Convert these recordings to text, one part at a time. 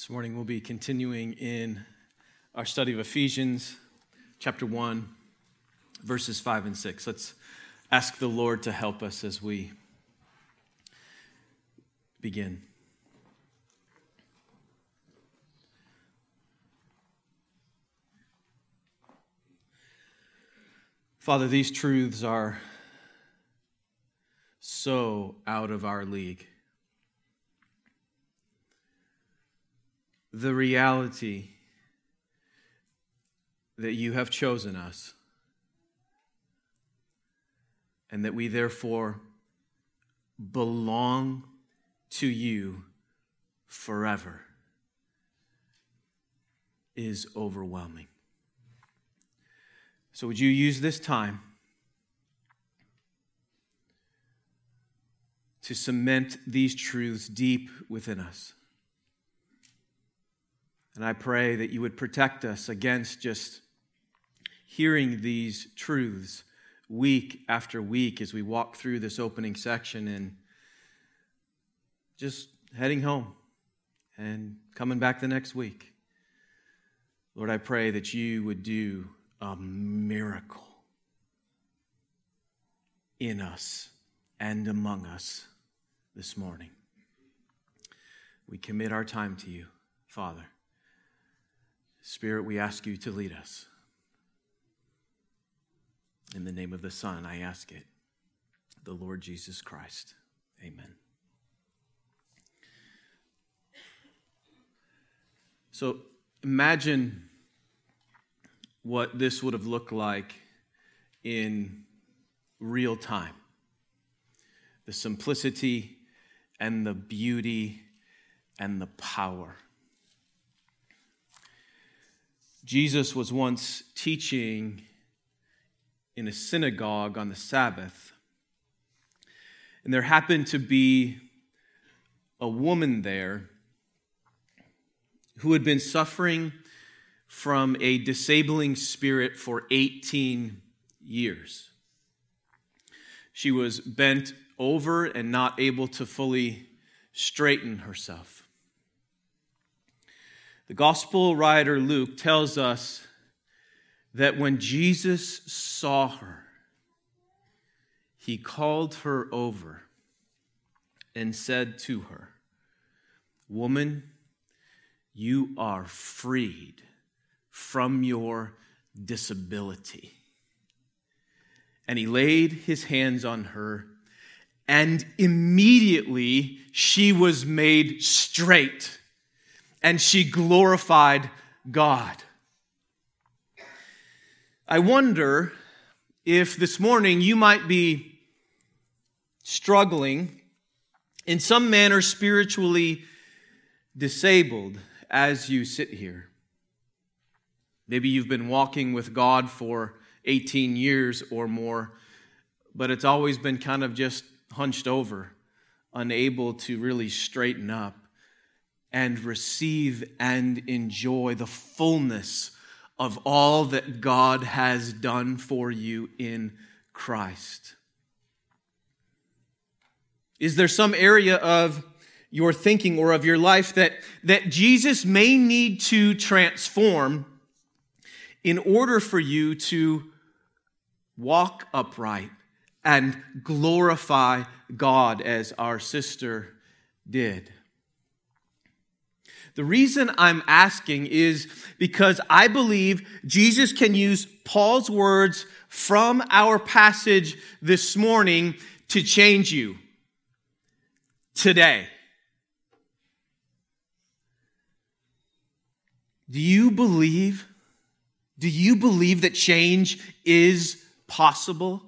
This morning we'll be continuing in our study of Ephesians chapter 1, verses 5 and 6. Let's ask the Lord to help us as we begin. Father, these truths are so out of our league. The reality that you have chosen us and that we therefore belong to you forever is overwhelming. So, would you use this time to cement these truths deep within us? And I pray that you would protect us against just hearing these truths week after week as we walk through this opening section and just heading home and coming back the next week. Lord, I pray that you would do a miracle in us and among us this morning. We commit our time to you, Father. Spirit, we ask you to lead us. In the name of the Son, I ask it, the Lord Jesus Christ. Amen. So imagine what this would have looked like in real time the simplicity and the beauty and the power Jesus was once teaching in a synagogue on the Sabbath, and there happened to be a woman there who had been suffering from a disabling spirit for 18 years. She was bent over and not able to fully straighten herself. The gospel writer Luke tells us that when Jesus saw her, he called her over and said to her, Woman, you are freed from your disability. And he laid his hands on her, and immediately she was made straight and she glorified God. I wonder if this morning you might be struggling in some manner spiritually disabled as you sit here. Maybe you've been walking with God for 18 years or more, but it's always been kind of just hunched over, unable to really straighten up and receive and enjoy the fullness of all that God has done for you in Christ? Is there some area of your thinking or of your life that, that Jesus may need to transform in order for you to walk upright and glorify God as our sister did? The reason I'm asking is because I believe Jesus can use Paul's words from our passage this morning to change you today. Do you believe? Do you believe that change is possible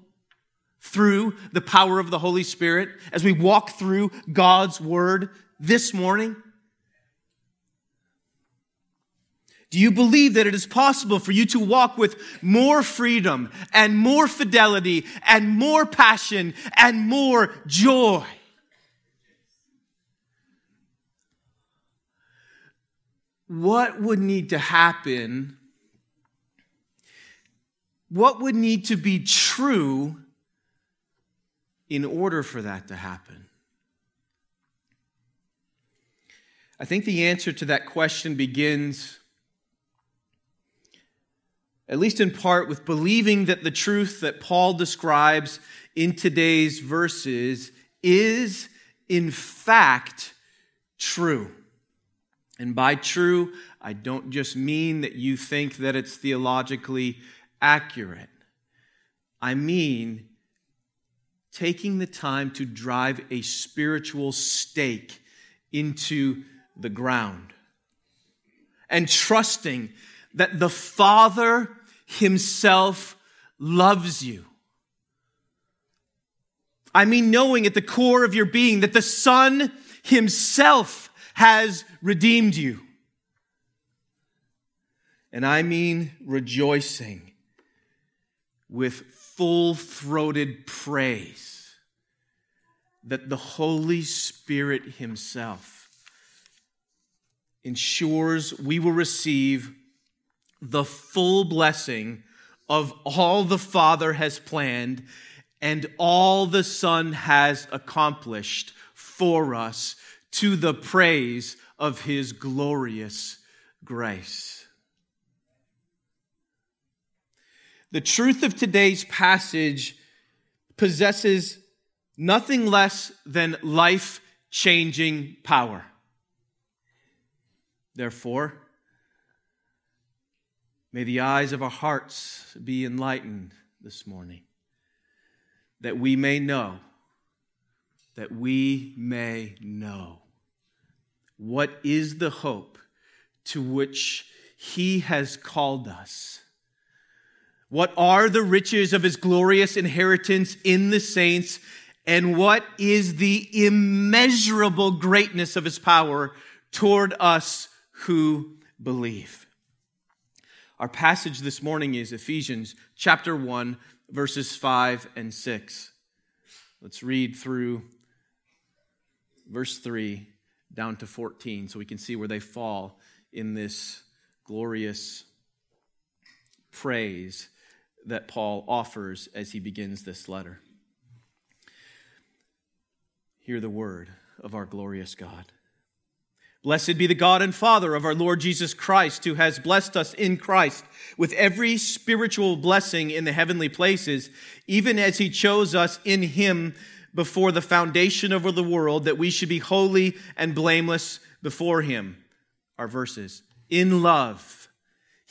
through the power of the Holy Spirit as we walk through God's Word this morning? Do you believe that it is possible for you to walk with more freedom and more fidelity and more passion and more joy? What would need to happen? What would need to be true in order for that to happen? I think the answer to that question begins, at least in part, with believing that the truth that Paul describes in today's verses is, in fact, true. And by true, I don't just mean that you think that it's theologically accurate. I mean taking the time to drive a spiritual stake into the ground and trusting that the Father Himself loves you. I mean, knowing at the core of your being that the Son Himself has redeemed you. And I mean rejoicing with full throated praise that the Holy Spirit Himself ensures we will receive the full blessing of all the Father has planned and all the Son has accomplished for us to the praise of His glorious grace. The truth of today's passage possesses nothing less than life changing power. Therefore, may the eyes of our hearts be enlightened this morning, that we may know, that we may know what is the hope to which He has called us. What are the riches of His glorious inheritance in the saints? And what is the immeasurable greatness of His power toward us who believe. Our passage this morning is Ephesians chapter 1, verses 5 and 6. Let's read through verse 3 down to 14 so we can see where they fall in this glorious praise that Paul offers as he begins this letter. Hear the word of our glorious God. Blessed be the God and Father of our Lord Jesus Christ, who has blessed us in Christ with every spiritual blessing in the heavenly places, even as he chose us in him before the foundation of the world, that we should be holy and blameless before him. Our verses. In love,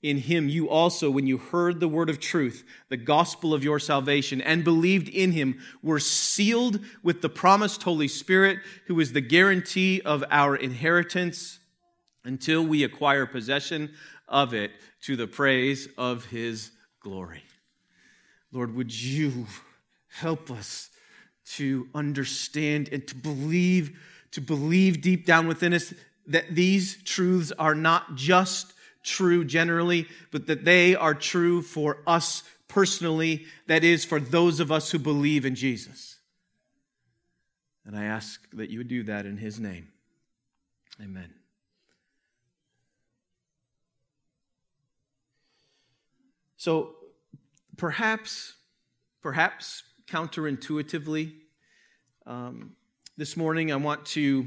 In him you also, when you heard the word of truth, the gospel of your salvation, and believed in him, were sealed with the promised Holy Spirit, who is the guarantee of our inheritance until we acquire possession of it to the praise of his glory. Lord, would you help us to understand and to believe, to believe deep down within us that these truths are not just true generally, but that they are true for us personally, that is, for those of us who believe in Jesus. And I ask that you would do that in his name. Amen. So perhaps, perhaps counterintuitively, um, this morning I want to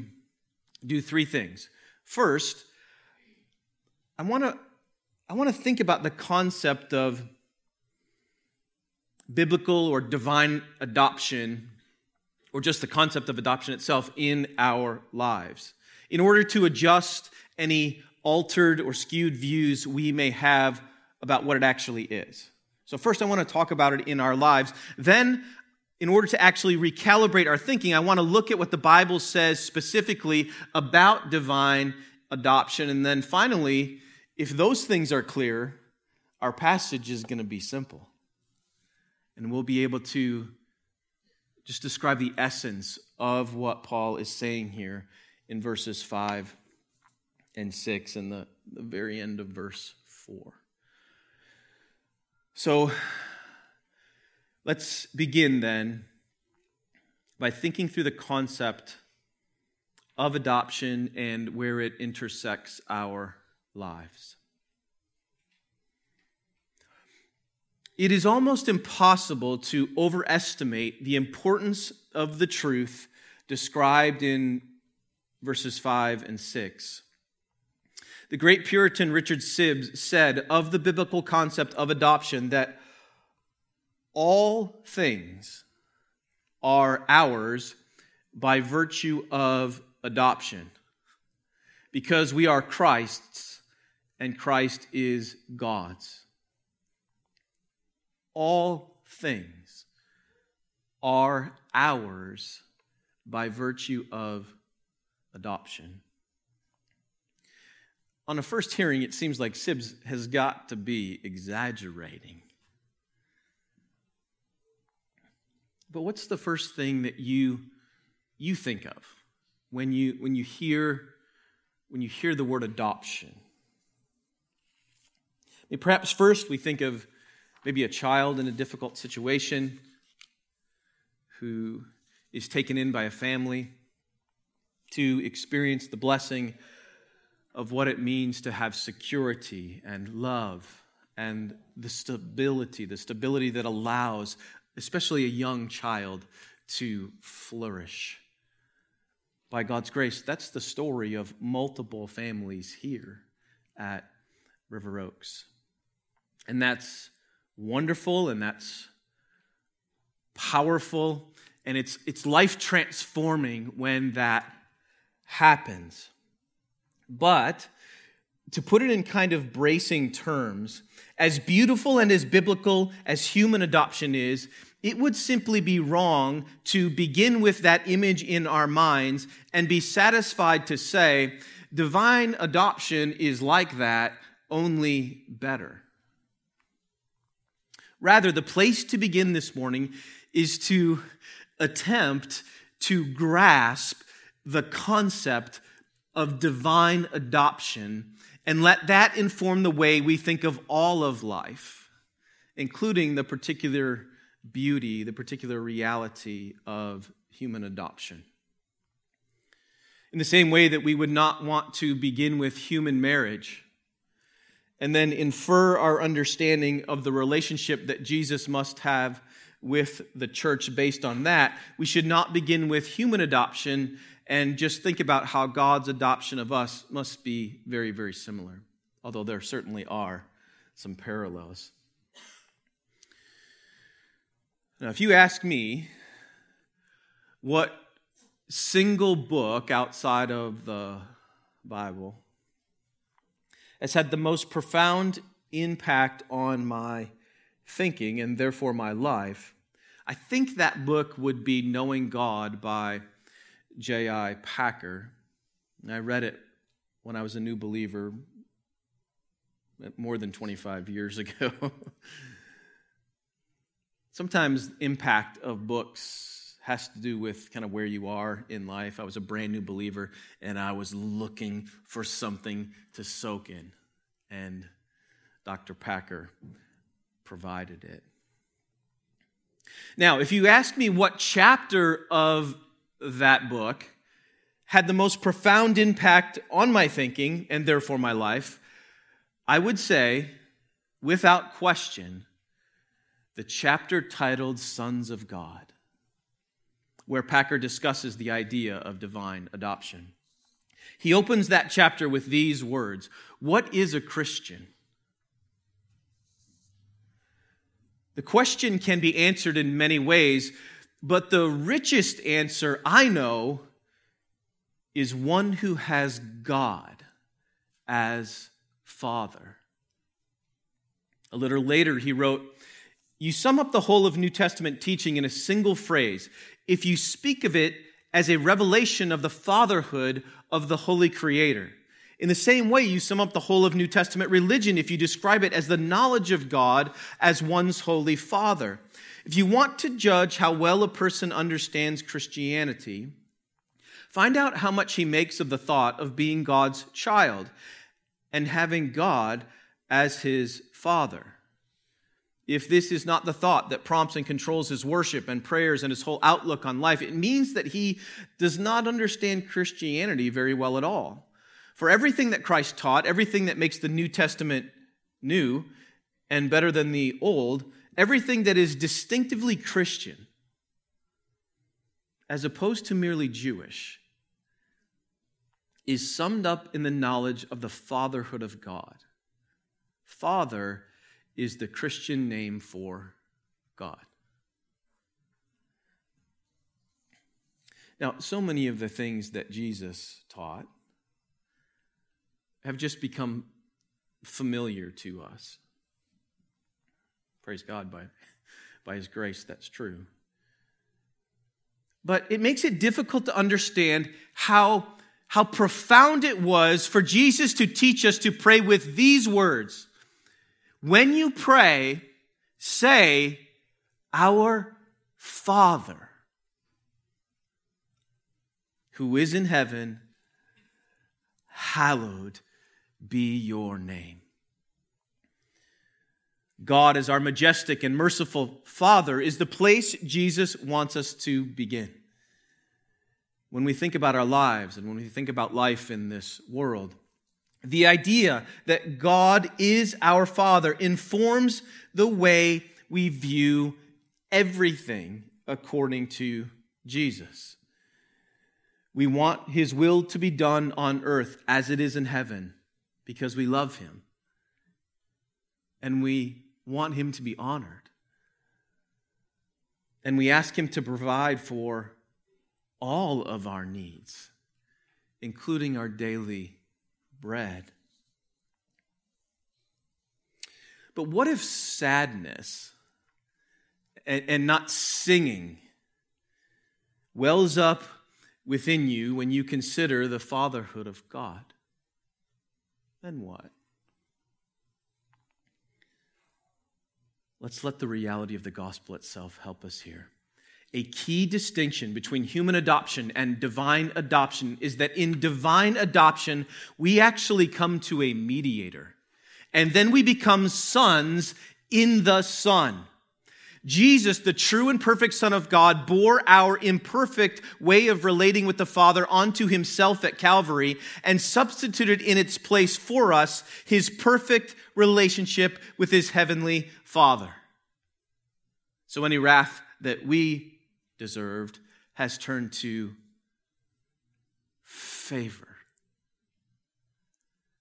do three things. First, I want to I want to think about the concept of biblical or divine adoption or just the concept of adoption itself in our lives in order to adjust any altered or skewed views we may have about what it actually is. So, first, I want to talk about it in our lives. Then, in order to actually recalibrate our thinking, I want to look at what the Bible says specifically about divine adoption. And then finally, if those things are clear, our passage is going to be simple. And we'll be able to just describe the essence of what Paul is saying here in verses 5 and 6 and the, the very end of verse 4. So let's begin then by thinking through the concept of adoption and where it intersects our lives. It is almost impossible to overestimate the importance of the truth described in verses 5 and 6. The great Puritan Richard Sibbes said of the biblical concept of adoption that all things are ours by virtue of adoption, because we are Christ's and Christ is God's. All things are ours by virtue of adoption. On a first hearing, it seems like Sibbes has got to be exaggerating. But what's the first thing that you, you think of when you, when, you hear, when you hear the word adoption? I mean, perhaps first we think of maybe a child in a difficult situation who is taken in by a family to experience the blessing of what it means to have security and love and the stability, the stability that allows, especially a young child, to flourish. By God's grace, that's the story of multiple families here at River Oaks. And that's wonderful and that's powerful and it's, it's life transforming when that happens. But to put it in kind of bracing terms, as beautiful and as biblical as human adoption is, it would simply be wrong to begin with that image in our minds and be satisfied to say, divine adoption is like that, only better. Rather, the place to begin this morning is to attempt to grasp the concept of divine adoption and let that inform the way we think of all of life, including the particular beauty, the particular reality of human adoption. In the same way that we would not want to begin with human marriage and then infer our understanding of the relationship that Jesus must have with the church based on that. We should not begin with human adoption and just think about how God's adoption of us must be very, very similar, although there certainly are some parallels. Now, if you ask me what single book outside of the Bible has had the most profound impact on my thinking and therefore my life, I think that book would be Knowing God by J.I. Packer. I read it when I was a new believer more than 25 years ago. Sometimes impact of books has to do with kind of where you are in life. I was a brand new believer and I was looking for something to soak in. And Dr. Packer provided it. Now, if you ask me what chapter of that book had the most profound impact on my thinking and therefore my life, I would say, without question, the chapter titled Sons of God where Packer discusses the idea of divine adoption. He opens that chapter with these words What is a Christian? The question can be answered in many ways, but the richest answer I know is one who has God as Father. A little later, he wrote, you sum up the whole of New Testament teaching in a single phrase if you speak of it as a revelation of the fatherhood of the Holy Creator. In the same way, you sum up the whole of New Testament religion if you describe it as the knowledge of God as one's Holy Father. If you want to judge how well a person understands Christianity, find out how much he makes of the thought of being God's child and having God as his Father if this is not the thought that prompts and controls his worship and prayers and his whole outlook on life, it means that he does not understand Christianity very well at all. For everything that Christ taught, everything that makes the New Testament new and better than the Old, everything that is distinctively Christian, as opposed to merely Jewish, is summed up in the knowledge of the fatherhood of God. Father is the Christian name for God. Now, so many of the things that Jesus taught have just become familiar to us. Praise God, by, by His grace, that's true. But it makes it difficult to understand how, how profound it was for Jesus to teach us to pray with these words when you pray, say, Our Father, who is in heaven, hallowed be your name. God, as our majestic and merciful Father, is the place Jesus wants us to begin. When we think about our lives and when we think about life in this world, the idea that God is our Father informs the way we view everything according to Jesus. We want His will to be done on earth as it is in heaven because we love Him. And we want Him to be honored. And we ask Him to provide for all of our needs, including our daily bread. But what if sadness and, and not singing wells up within you when you consider the fatherhood of God? Then what? Let's let the reality of the gospel itself help us here a key distinction between human adoption and divine adoption is that in divine adoption, we actually come to a mediator. And then we become sons in the Son. Jesus, the true and perfect Son of God, bore our imperfect way of relating with the Father onto himself at Calvary and substituted in its place for us his perfect relationship with his heavenly Father. So any wrath that we deserved has turned to favor.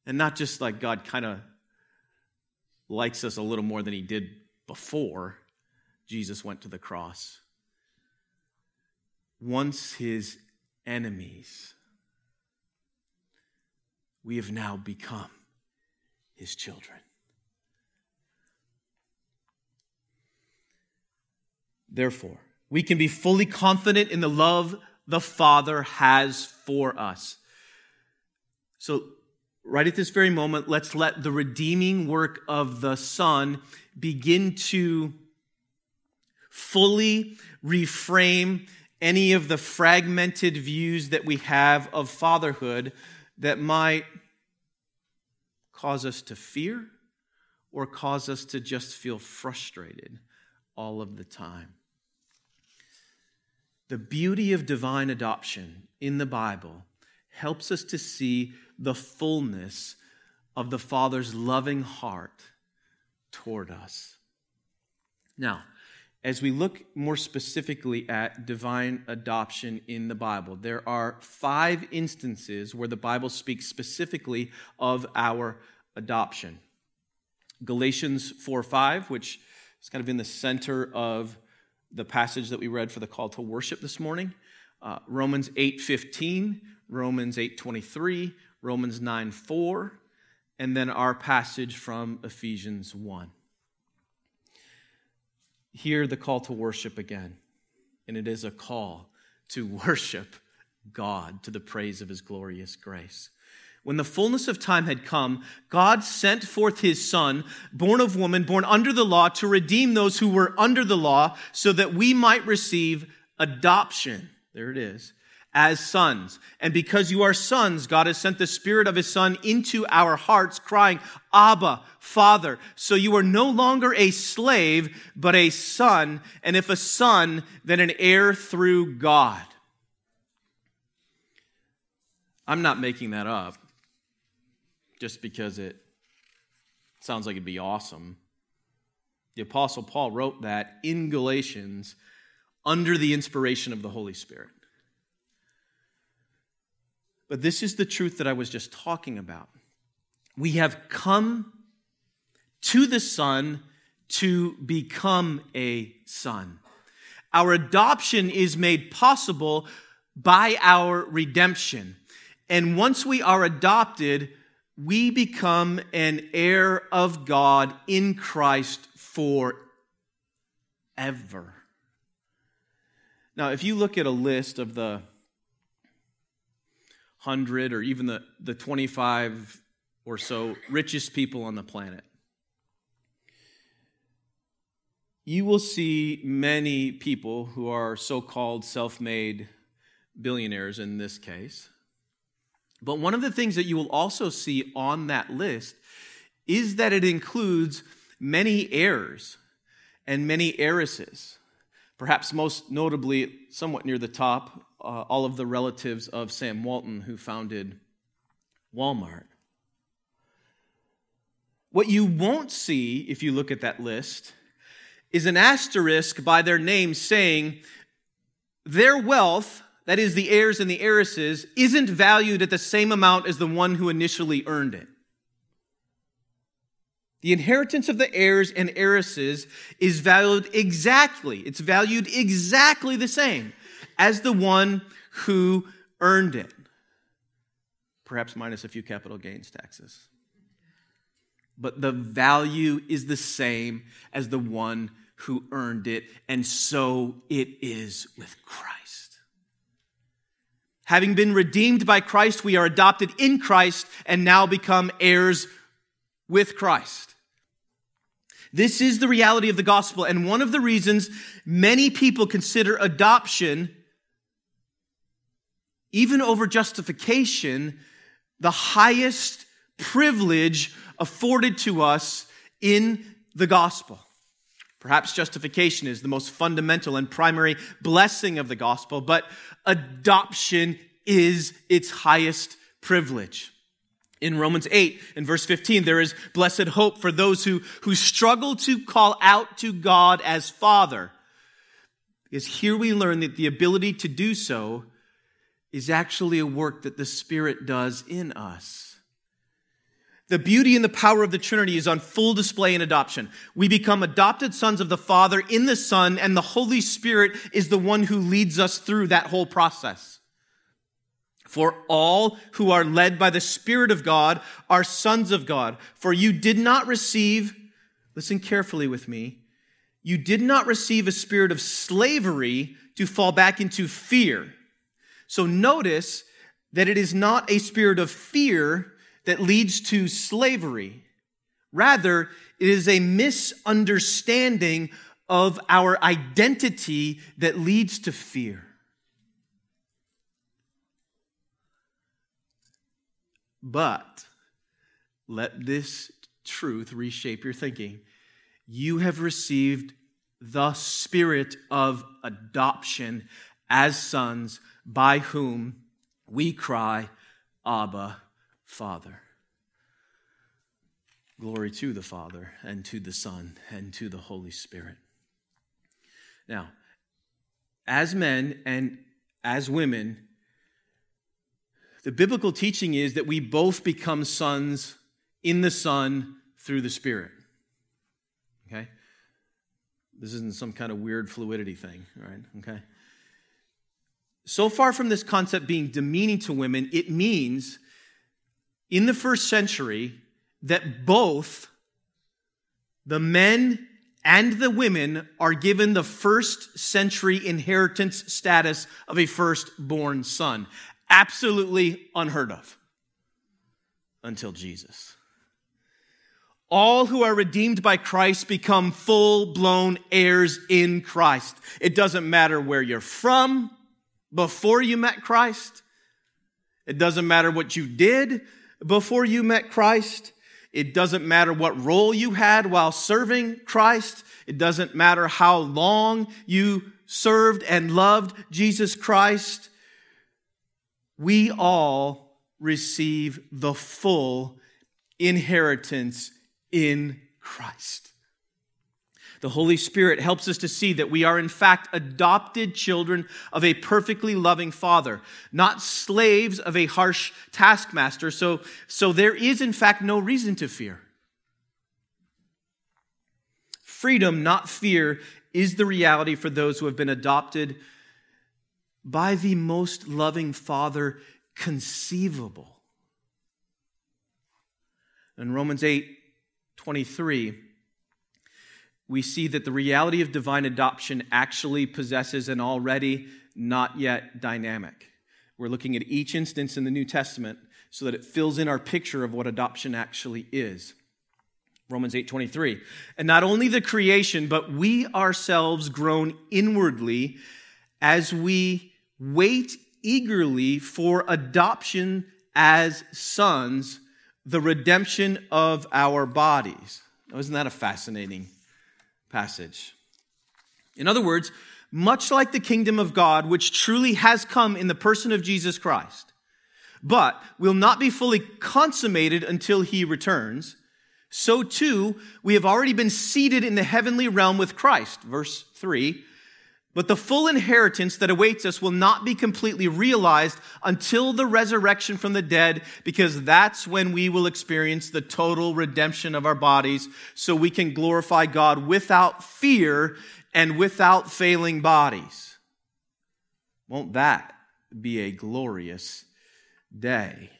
And not just like God kind of likes us a little more than he did before Jesus went to the cross. Once his enemies, we have now become his children. Therefore, we can be fully confident in the love the Father has for us. So, right at this very moment, let's let the redeeming work of the Son begin to fully reframe any of the fragmented views that we have of fatherhood that might cause us to fear or cause us to just feel frustrated all of the time. The beauty of divine adoption in the Bible helps us to see the fullness of the Father's loving heart toward us. Now, as we look more specifically at divine adoption in the Bible, there are five instances where the Bible speaks specifically of our adoption. Galatians 4 5, which is kind of in the center of the passage that we read for the call to worship this morning. Uh, Romans 8:15, Romans 8:23, Romans 9:4, and then our passage from Ephesians 1. hear the call to worship again. And it is a call to worship God to the praise of his glorious grace. When the fullness of time had come, God sent forth his Son, born of woman, born under the law, to redeem those who were under the law, so that we might receive adoption. There it is as sons. And because you are sons, God has sent the Spirit of His Son into our hearts, crying, Abba, Father. So you are no longer a slave, but a son. And if a son, then an heir through God. I'm not making that up just because it sounds like it'd be awesome. The Apostle Paul wrote that in Galatians under the inspiration of the Holy Spirit. But this is the truth that I was just talking about. We have come to the Son to become a son. Our adoption is made possible by our redemption. And once we are adopted, we become an heir of God in Christ forever. Now, if you look at a list of the 100 or even the, the 25 or so richest people on the planet, you will see many people who are so called self made billionaires in this case. But one of the things that you will also see on that list is that it includes many heirs and many heiresses. Perhaps most notably, somewhat near the top, uh, all of the relatives of Sam Walton, who founded Walmart. What you won't see if you look at that list is an asterisk by their name saying their wealth, that is, the heirs and the heiresses, isn't valued at the same amount as the one who initially earned it. The inheritance of the heirs and heiresses is valued exactly, it's valued exactly the same as the one who earned it. Perhaps minus a few capital gains taxes. But the value is the same as the one who earned it, and so it is with Christ. Having been redeemed by Christ, we are adopted in Christ and now become heirs with Christ. This is the reality of the gospel, and one of the reasons many people consider adoption even over justification, the highest privilege afforded to us in the gospel. Perhaps justification is the most fundamental and primary blessing of the gospel, but adoption is its highest privilege. In Romans 8 and verse 15, there is blessed hope for those who, who struggle to call out to God as Father. Because here we learn that the ability to do so is actually a work that the Spirit does in us. The beauty and the power of the Trinity is on full display in adoption. We become adopted sons of the Father in the Son, and the Holy Spirit is the one who leads us through that whole process. For all who are led by the Spirit of God are sons of God. For you did not receive, listen carefully with me, you did not receive a spirit of slavery to fall back into fear so notice that it is not a spirit of fear that leads to slavery. Rather, it is a misunderstanding of our identity that leads to fear. But let this truth reshape your thinking. You have received the spirit of adoption as sons by whom we cry, Abba, Father. Glory to the Father, and to the Son, and to the Holy Spirit. Now, as men and as women, the biblical teaching is that we both become sons in the Son through the Spirit. Okay? This isn't some kind of weird fluidity thing, right? Okay? so far from this concept being demeaning to women, it means in the first century that both the men and the women are given the first century inheritance status of a firstborn son. Absolutely unheard of until Jesus. All who are redeemed by Christ become full blown heirs in Christ. It doesn't matter where you're from before you met Christ. It doesn't matter what you did before you met Christ. It doesn't matter what role you had while serving Christ. It doesn't matter how long you served and loved Jesus Christ. We all receive the full inheritance in Christ. The Holy Spirit helps us to see that we are, in fact, adopted children of a perfectly loving Father, not slaves of a harsh taskmaster. So, so there is, in fact, no reason to fear. Freedom, not fear, is the reality for those who have been adopted by the most loving Father conceivable. In Romans 8 23, we see that the reality of divine adoption actually possesses an already not yet dynamic. We're looking at each instance in the New Testament so that it fills in our picture of what adoption actually is. Romans 8:23. And not only the creation, but we ourselves groan inwardly as we wait eagerly for adoption as sons, the redemption of our bodies. Now, isn't that a fascinating passage. In other words, much like the kingdom of God, which truly has come in the person of Jesus Christ, but will not be fully consummated until he returns, so too we have already been seated in the heavenly realm with Christ. Verse 3 but the full inheritance that awaits us will not be completely realized until the resurrection from the dead, because that's when we will experience the total redemption of our bodies, so we can glorify God without fear and without failing bodies. Won't that be a glorious day?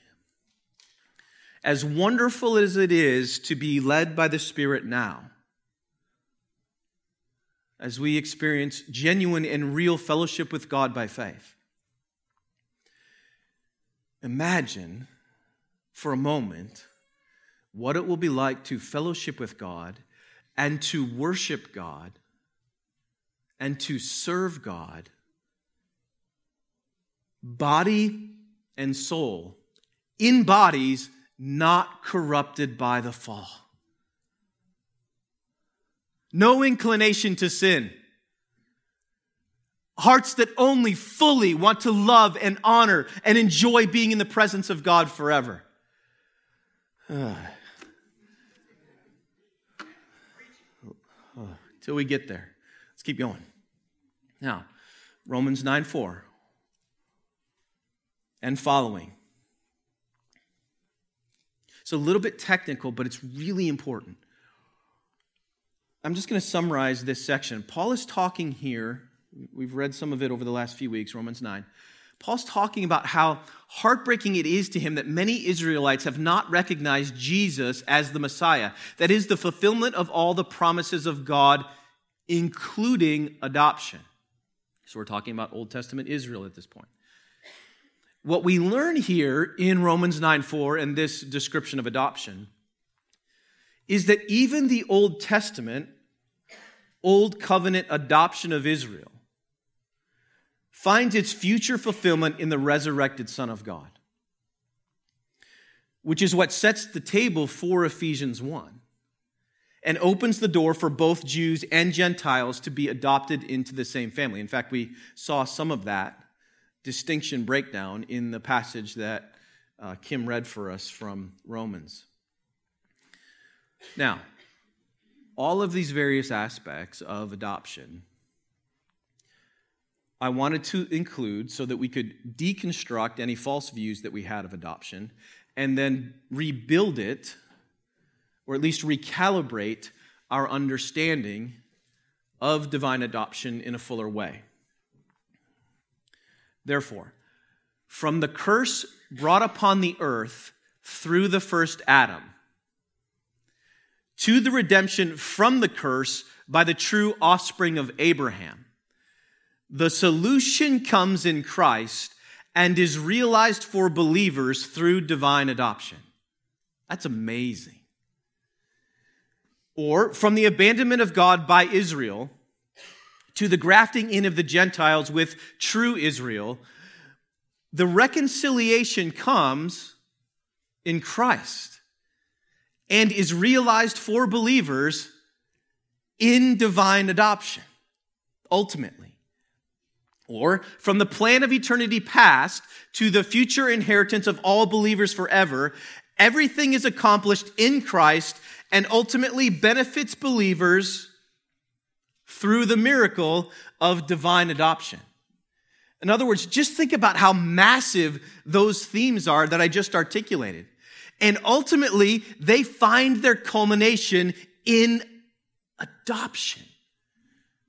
As wonderful as it is to be led by the Spirit now, as we experience genuine and real fellowship with God by faith. Imagine for a moment what it will be like to fellowship with God and to worship God and to serve God, body and soul, in bodies not corrupted by the fall no inclination to sin, hearts that only fully want to love and honor and enjoy being in the presence of God forever. Till we get there. Let's keep going. Now, Romans 9 4 and following. It's a little bit technical, but it's really important. I'm just going to summarize this section. Paul is talking here, we've read some of it over the last few weeks, Romans 9. Paul's talking about how heartbreaking it is to him that many Israelites have not recognized Jesus as the Messiah. That is the fulfillment of all the promises of God, including adoption. So we're talking about Old Testament Israel at this point. What we learn here in Romans 9 4 and this description of adoption is that even the Old Testament, Old Covenant adoption of Israel, finds its future fulfillment in the resurrected Son of God, which is what sets the table for Ephesians 1 and opens the door for both Jews and Gentiles to be adopted into the same family. In fact, we saw some of that distinction breakdown in the passage that uh, Kim read for us from Romans. Now, all of these various aspects of adoption, I wanted to include so that we could deconstruct any false views that we had of adoption and then rebuild it, or at least recalibrate our understanding of divine adoption in a fuller way. Therefore, from the curse brought upon the earth through the first Adam, to the redemption from the curse by the true offspring of Abraham. The solution comes in Christ and is realized for believers through divine adoption. That's amazing. Or from the abandonment of God by Israel to the grafting in of the Gentiles with true Israel, the reconciliation comes in Christ and is realized for believers in divine adoption, ultimately. Or from the plan of eternity past to the future inheritance of all believers forever, everything is accomplished in Christ and ultimately benefits believers through the miracle of divine adoption. In other words, just think about how massive those themes are that I just articulated. And ultimately, they find their culmination in adoption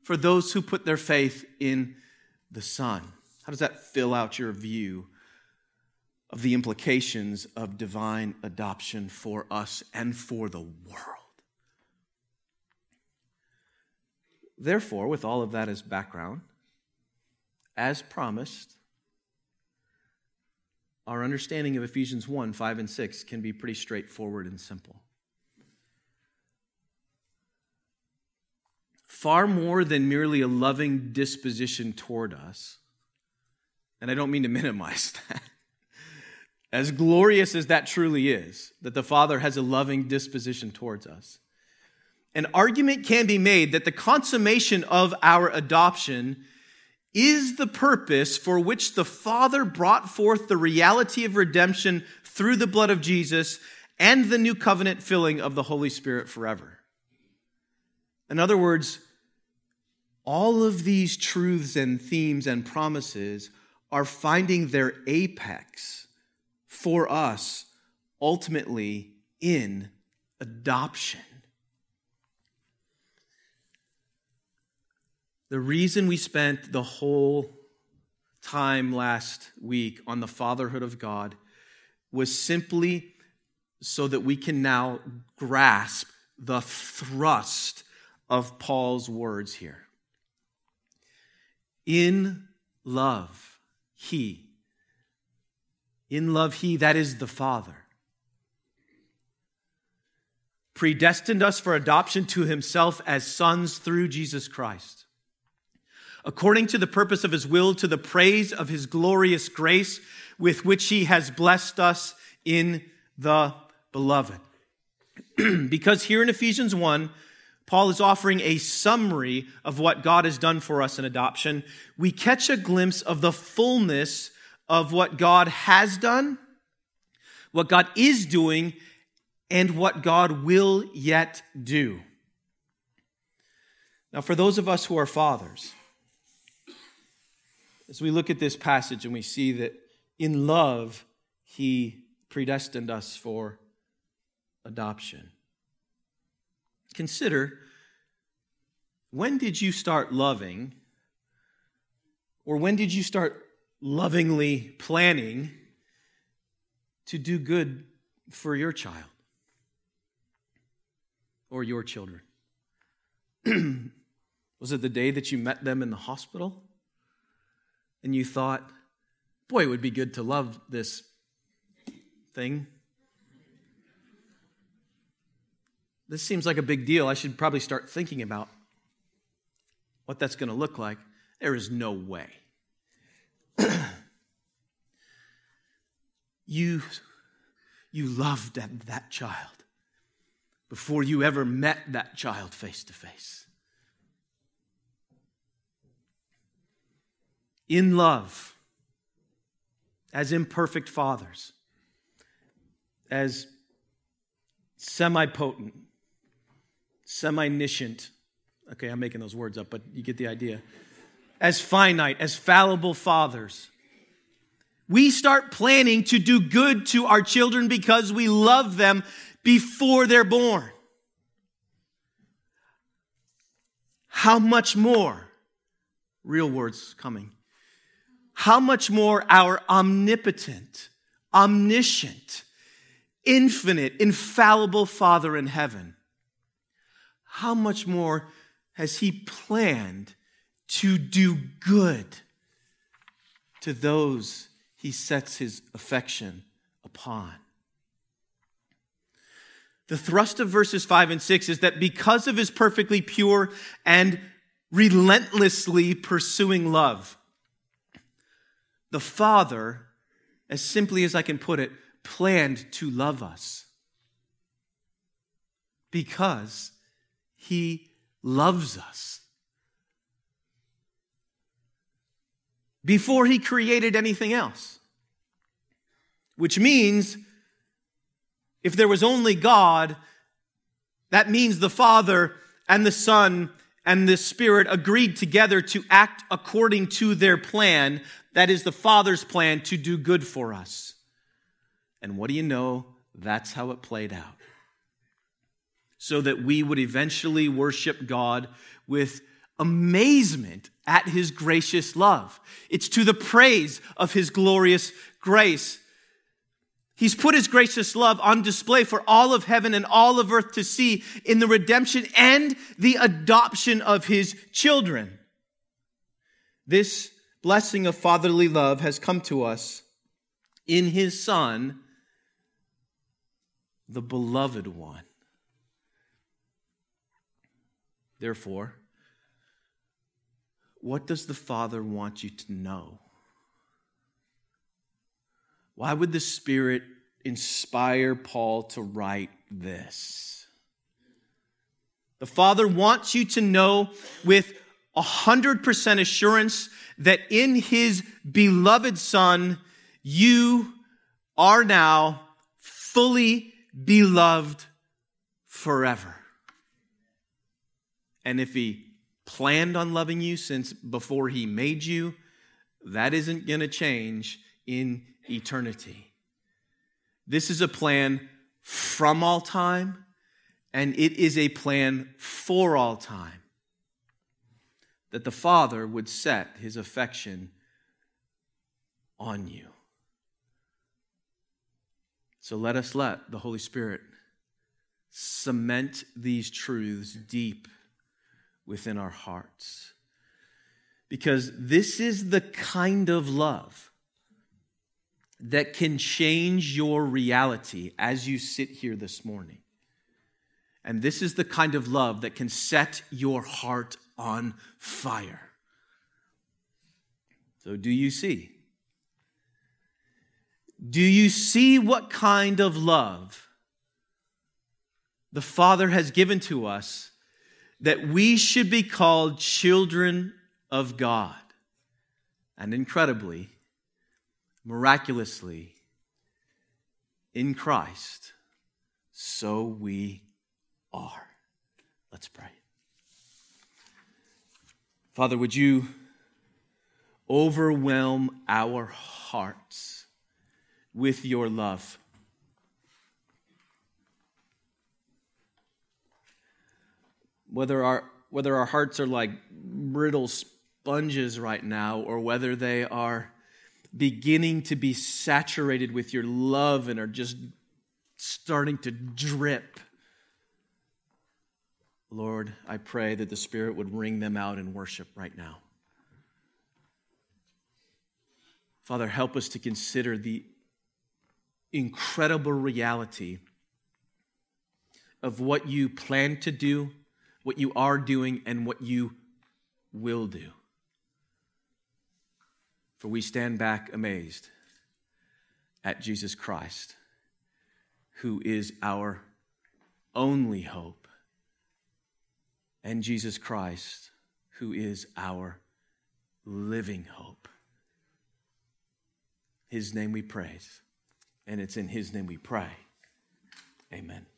for those who put their faith in the Son. How does that fill out your view of the implications of divine adoption for us and for the world? Therefore, with all of that as background, as promised, our understanding of Ephesians 1 5 and 6 can be pretty straightforward and simple. Far more than merely a loving disposition toward us, and I don't mean to minimize that. As glorious as that truly is, that the Father has a loving disposition towards us, an argument can be made that the consummation of our adoption is the purpose for which the Father brought forth the reality of redemption through the blood of Jesus and the new covenant filling of the Holy Spirit forever. In other words, all of these truths and themes and promises are finding their apex for us ultimately in adoption. The reason we spent the whole time last week on the fatherhood of God was simply so that we can now grasp the thrust of Paul's words here. In love, he. In love, he, that is the Father, predestined us for adoption to himself as sons through Jesus Christ according to the purpose of his will, to the praise of his glorious grace with which he has blessed us in the beloved. because here in Ephesians 1, Paul is offering a summary of what God has done for us in adoption. We catch a glimpse of the fullness of what God has done, what God is doing, and what God will yet do. Now, for those of us who are fathers, as we look at this passage and we see that in love, he predestined us for adoption. Consider when did you start loving, or when did you start lovingly planning to do good for your child or your children? Was it the day that you met them in the hospital? And you thought, boy, it would be good to love this thing. This seems like a big deal. I should probably start thinking about what that's going to look like. There is no way. you, you loved that, that child before you ever met that child face to face. In love, as imperfect fathers, as semi potent, semi niscient. Okay, I'm making those words up, but you get the idea. As finite, as fallible fathers. We start planning to do good to our children because we love them before they're born. How much more? Real words coming how much more our omnipotent, omniscient, infinite, infallible Father in heaven how much more has He planned to do good to those He sets His affection upon? The thrust of verses 5 and 6 is that because of his perfectly pure and relentlessly pursuing love, the Father, as simply as I can put it, planned to love us because he loves us. Before he created anything else, which means if there was only God, that means the Father and the Son and the Spirit agreed together to act according to their plan. That is the Father's plan to do good for us. And what do you know? That's how it played out. So that we would eventually worship God with amazement at his gracious love. It's to the praise of his glorious grace He's put his gracious love on display for all of heaven and all of earth to see in the redemption and the adoption of his children. This blessing of fatherly love has come to us in his Son, the beloved one. Therefore, what does the Father want you to know? Why would the Spirit inspire Paul to write this? The Father wants you to know with 100% assurance that in His beloved Son, you are now fully beloved forever. And if He planned on loving you since before He made you, that isn't going to change in eternity. This is a plan from all time, and it is a plan for all time. That the Father would set his affection on you. So let us let the Holy Spirit cement these truths deep within our hearts. Because this is the kind of love that can change your reality as you sit here this morning. And this is the kind of love that can set your heart on fire. So, do you see? Do you see what kind of love the Father has given to us that we should be called children of God? And incredibly, miraculously in Christ, so we are. Let's pray. Father, would you overwhelm our hearts with your love? Whether our, whether our hearts are like brittle sponges right now, or whether they are beginning to be saturated with your love and are just starting to drip. Lord, I pray that the Spirit would wring them out in worship right now. Father, help us to consider the incredible reality of what you plan to do, what you are doing, and what you will do for we stand back amazed at Jesus Christ, who is our only hope, and Jesus Christ, who is our living hope. His name we praise, and it's in His name we pray. Amen.